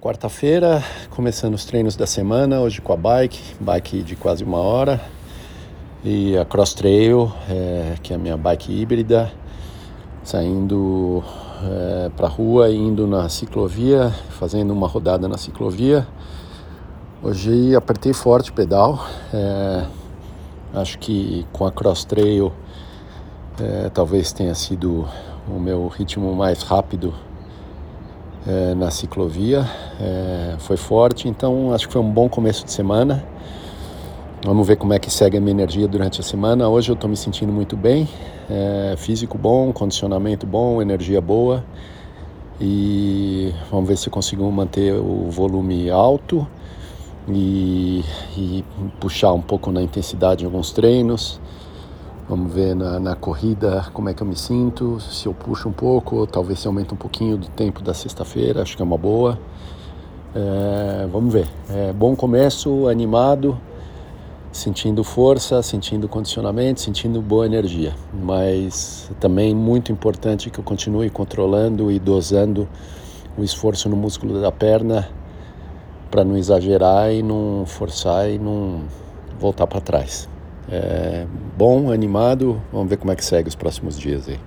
Quarta-feira, começando os treinos da semana, hoje com a bike, bike de quase uma hora, e a Cross Trail, é, que é a minha bike híbrida, saindo é, para a rua indo na ciclovia, fazendo uma rodada na ciclovia. Hoje apertei forte o pedal, é, acho que com a Cross Trail é, talvez tenha sido o meu ritmo mais rápido é, na ciclovia. É, foi forte, então acho que foi um bom começo de semana. Vamos ver como é que segue a minha energia durante a semana. Hoje eu estou me sentindo muito bem, é, físico bom, condicionamento bom, energia boa. E vamos ver se consigo manter o volume alto e, e puxar um pouco na intensidade em alguns treinos. Vamos ver na, na, corrida como é que eu me sinto, se eu puxo um pouco, ou talvez se aumenta um pouquinho do tempo da sexta-feira, acho que é uma boa. É, vamos ver. É, bom começo, animado, sentindo força, sentindo condicionamento, sentindo boa energia. Mas também muito importante que eu continue controlando e dosando o esforço no músculo da perna para não exagerar e não forçar e não voltar para trás. É, bom, animado. Vamos ver como é que segue os próximos dias aí.